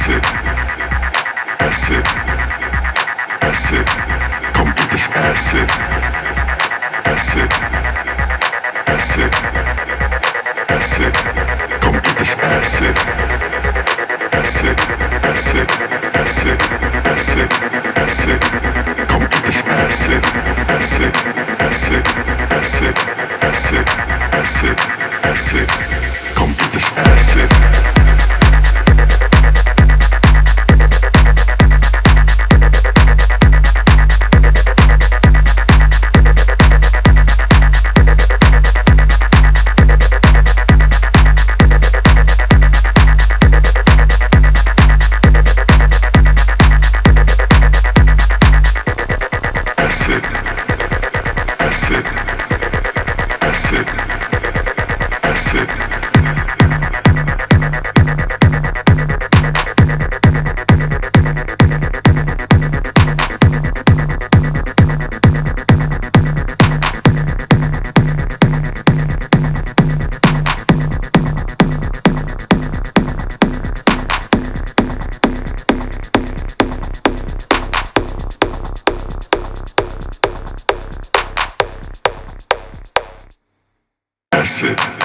acid, acid, acid. Come get this acid, acid, acid, acid. Come get this acid. acid.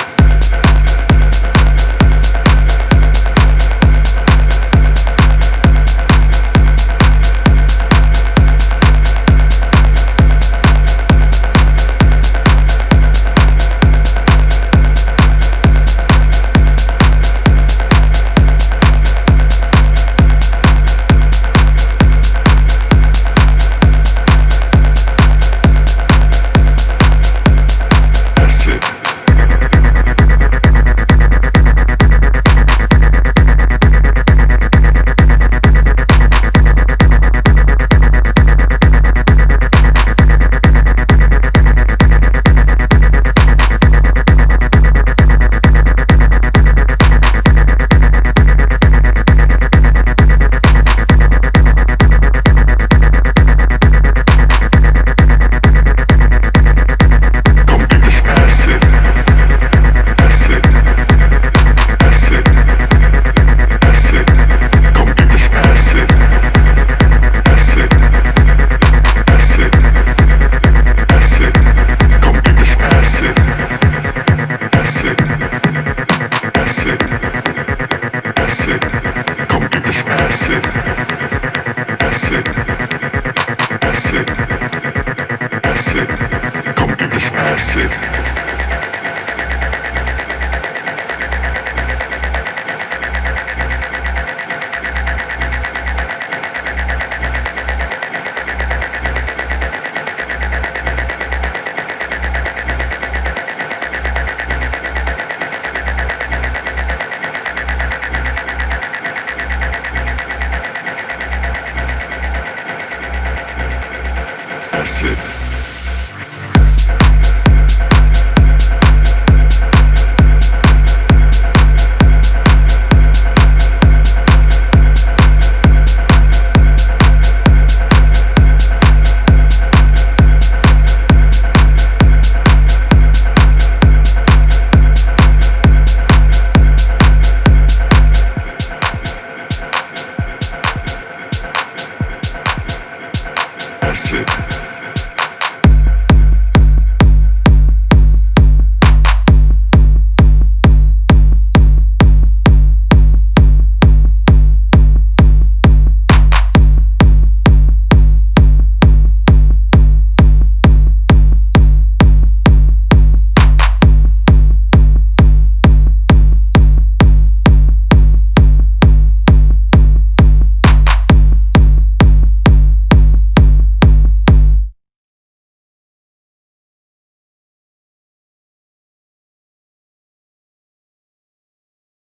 That's it.